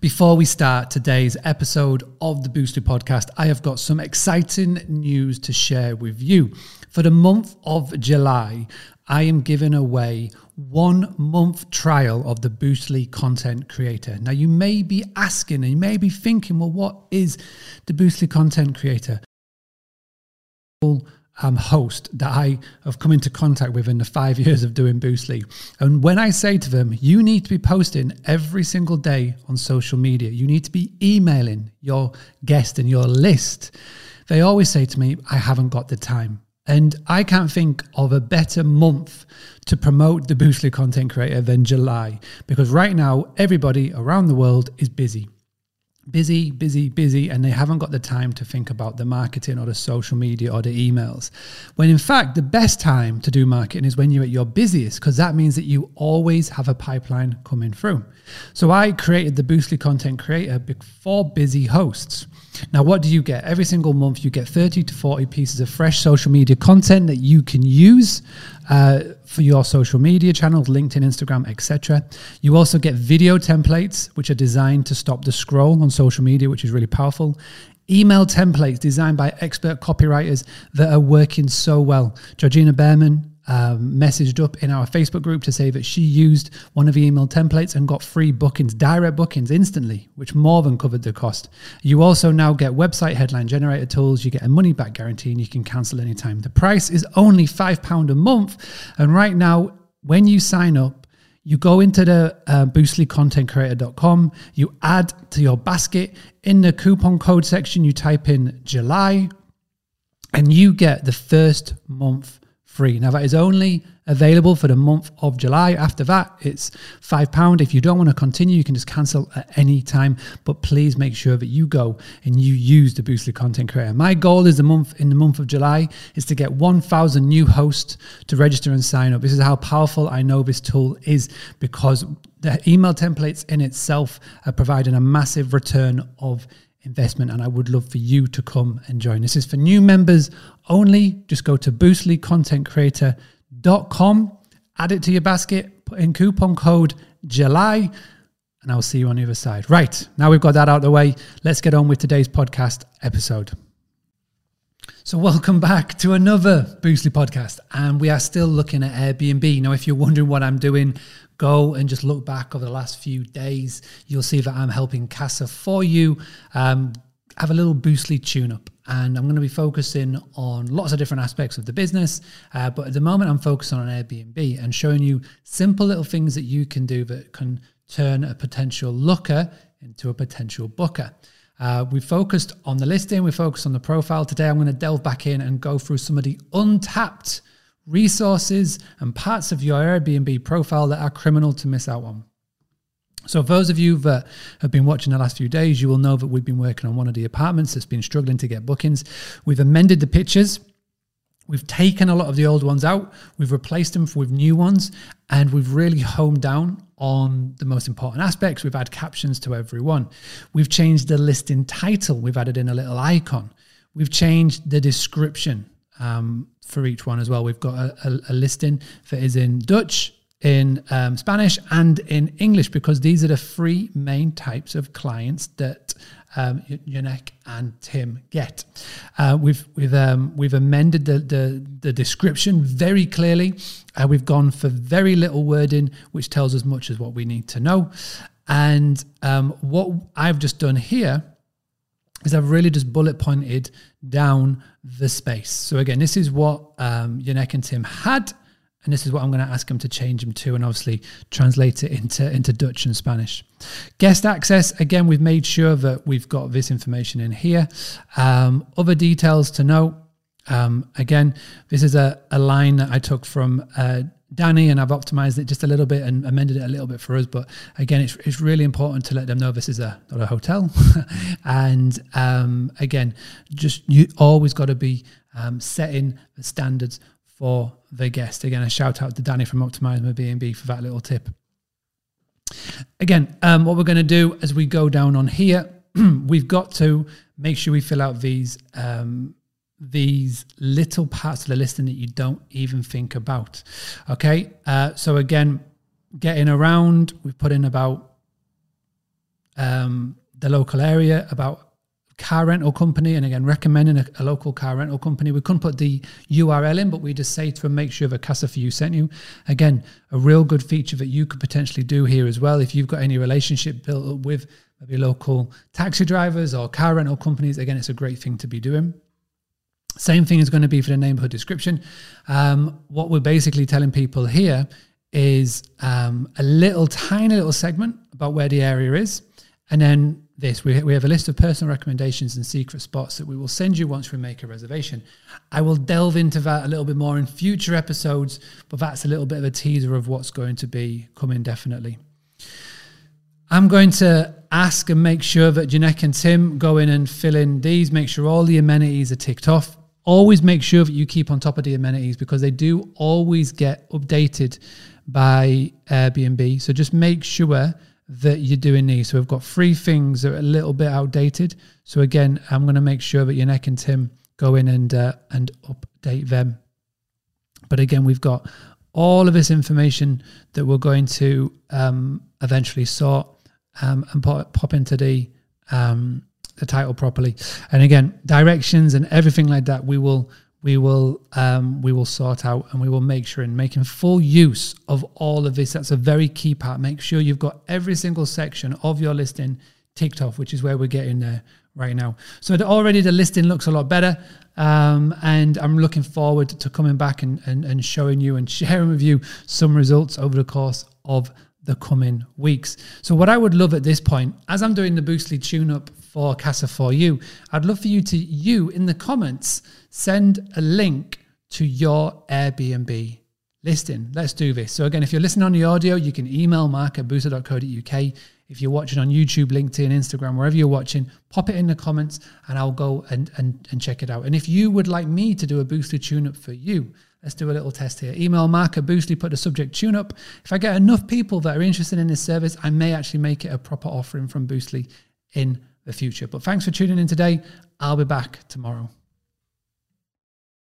Before we start today's episode of the Boostly podcast, I have got some exciting news to share with you. For the month of July, I am giving away one month trial of the Boostly content creator. Now, you may be asking and you may be thinking, well, what is the Boostly content creator? Um, host that I have come into contact with in the five years of doing Boostly. And when I say to them, you need to be posting every single day on social media, you need to be emailing your guest and your list, they always say to me, I haven't got the time. And I can't think of a better month to promote the Boostly content creator than July, because right now, everybody around the world is busy busy, busy, busy, and they haven't got the time to think about the marketing or the social media or the emails. When in fact, the best time to do marketing is when you're at your busiest, because that means that you always have a pipeline coming through. So I created the Boostly Content Creator for busy hosts. Now, what do you get? Every single month, you get 30 to 40 pieces of fresh social media content that you can use uh, for your social media channels, LinkedIn, Instagram, etc. You also get video templates, which are designed to stop the scroll on social media, which is really powerful email templates designed by expert copywriters that are working so well. Georgina Behrman um, messaged up in our Facebook group to say that she used one of the email templates and got free bookings, direct bookings instantly, which more than covered the cost. You also now get website headline generator tools, you get a money back guarantee, and you can cancel anytime. The price is only £5 a month. And right now, when you sign up, you go into the uh, boostlycontentcreator.com, you add to your basket. In the coupon code section, you type in July, and you get the first month free. Now, that is only available for the month of July. After that, it's £5. If you don't want to continue, you can just cancel at any time. But please make sure that you go and you use the Boostly Content Creator. My goal is the month in the month of July is to get 1,000 new hosts to register and sign up. This is how powerful I know this tool is because the email templates in itself are providing a massive return of investment and I would love for you to come and join. This is for new members only. Just go to boostlycontentcreator.com, add it to your basket, put in coupon code July, and I'll see you on the other side. Right, now we've got that out of the way. Let's get on with today's podcast episode. So, welcome back to another Boostly podcast. And we are still looking at Airbnb. Now, if you're wondering what I'm doing, go and just look back over the last few days. You'll see that I'm helping Casa for you um, have a little Boostly tune up. And I'm going to be focusing on lots of different aspects of the business. Uh, but at the moment, I'm focusing on Airbnb and showing you simple little things that you can do that can turn a potential looker into a potential booker. Uh, we focused on the listing, we focused on the profile. Today, I'm going to delve back in and go through some of the untapped resources and parts of your Airbnb profile that are criminal to miss out on. So, for those of you that have been watching the last few days, you will know that we've been working on one of the apartments that's been struggling to get bookings. We've amended the pictures. We've taken a lot of the old ones out, we've replaced them with new ones, and we've really homed down on the most important aspects. We've added captions to every one. We've changed the listing title, we've added in a little icon. We've changed the description um, for each one as well. We've got a, a, a listing that is in Dutch, in um, Spanish, and in English because these are the three main types of clients that um, and Tim get. Uh, we've we've um, we've amended the, the, the description very clearly. Uh, we've gone for very little wording, which tells as much as what we need to know. And um, what I've just done here is I've really just bullet pointed down the space. So again, this is what um, Yannick and Tim had and this is what I'm going to ask them to change them to and obviously translate it into, into Dutch and Spanish. Guest access, again, we've made sure that we've got this information in here. Um, other details to note, um, again, this is a, a line that I took from uh, Danny and I've optimized it just a little bit and amended it a little bit for us. But again, it's, it's really important to let them know this is a not a hotel. and um, again, just you always got to be um, setting the standards for the guest. Again, a shout out to Danny from Optimize My B&B for that little tip. Again, um, what we're going to do as we go down on here, we've got to make sure we fill out these um, these little parts of the listing that you don't even think about. Okay, uh, so again, getting around, we've put in about um, the local area, about car rental company, and again, recommending a, a, local car rental company. We couldn't put the URL in, but we just say to them, make sure the Casa for You sent you. Again, a real good feature that you could potentially do here as well. If you've got any relationship built up with maybe local taxi drivers or car rental companies, again, it's a great thing to be doing. Same thing is going to be for the neighborhood description. Um, what we're basically telling people here is um, a little tiny little segment about where the area is. And then this, we, we have a list of personal recommendations and secret spots that we will send you once we make a reservation. I will delve into that a little bit more in future episodes, but that's a little bit of a teaser of what's going to be coming definitely. I'm going to ask and make sure that Yannick and Tim go in and fill in these, make sure all the amenities are ticked off always make sure that you keep on top of the amenities because they do always get updated by Airbnb. So just make sure that you're doing these. So we've got three things that are a little bit outdated. So again, I'm going to make sure that your Yannick and Tim go in and uh, and update them. But again, we've got all of this information that we're going to um, eventually sort um, and pop, pop into the um, the title properly. And again, directions and everything like that, we will we will um, we will sort out and we will make sure in making full use of all of this. That's a very key part. Make sure you've got every single section of your listing ticked off, which is where we're getting there right now. So already the listing looks a lot better. Um, and I'm looking forward to coming back and, and, and showing you and sharing with you some results over the course of the coming weeks. So, what I would love at this point, as I'm doing the Boostly tune up for Casa for You, I'd love for you to, you in the comments, send a link to your Airbnb listing. Let's do this. So, again, if you're listening on the audio, you can email mark at boostly.co.uk. If you're watching on YouTube, LinkedIn, Instagram, wherever you're watching, pop it in the comments and I'll go and, and, and check it out. And if you would like me to do a Boostly tune up for you, Let's do a little test here. Email Mark at Boostly, put the subject tune up. If I get enough people that are interested in this service, I may actually make it a proper offering from Boostly in the future. But thanks for tuning in today. I'll be back tomorrow.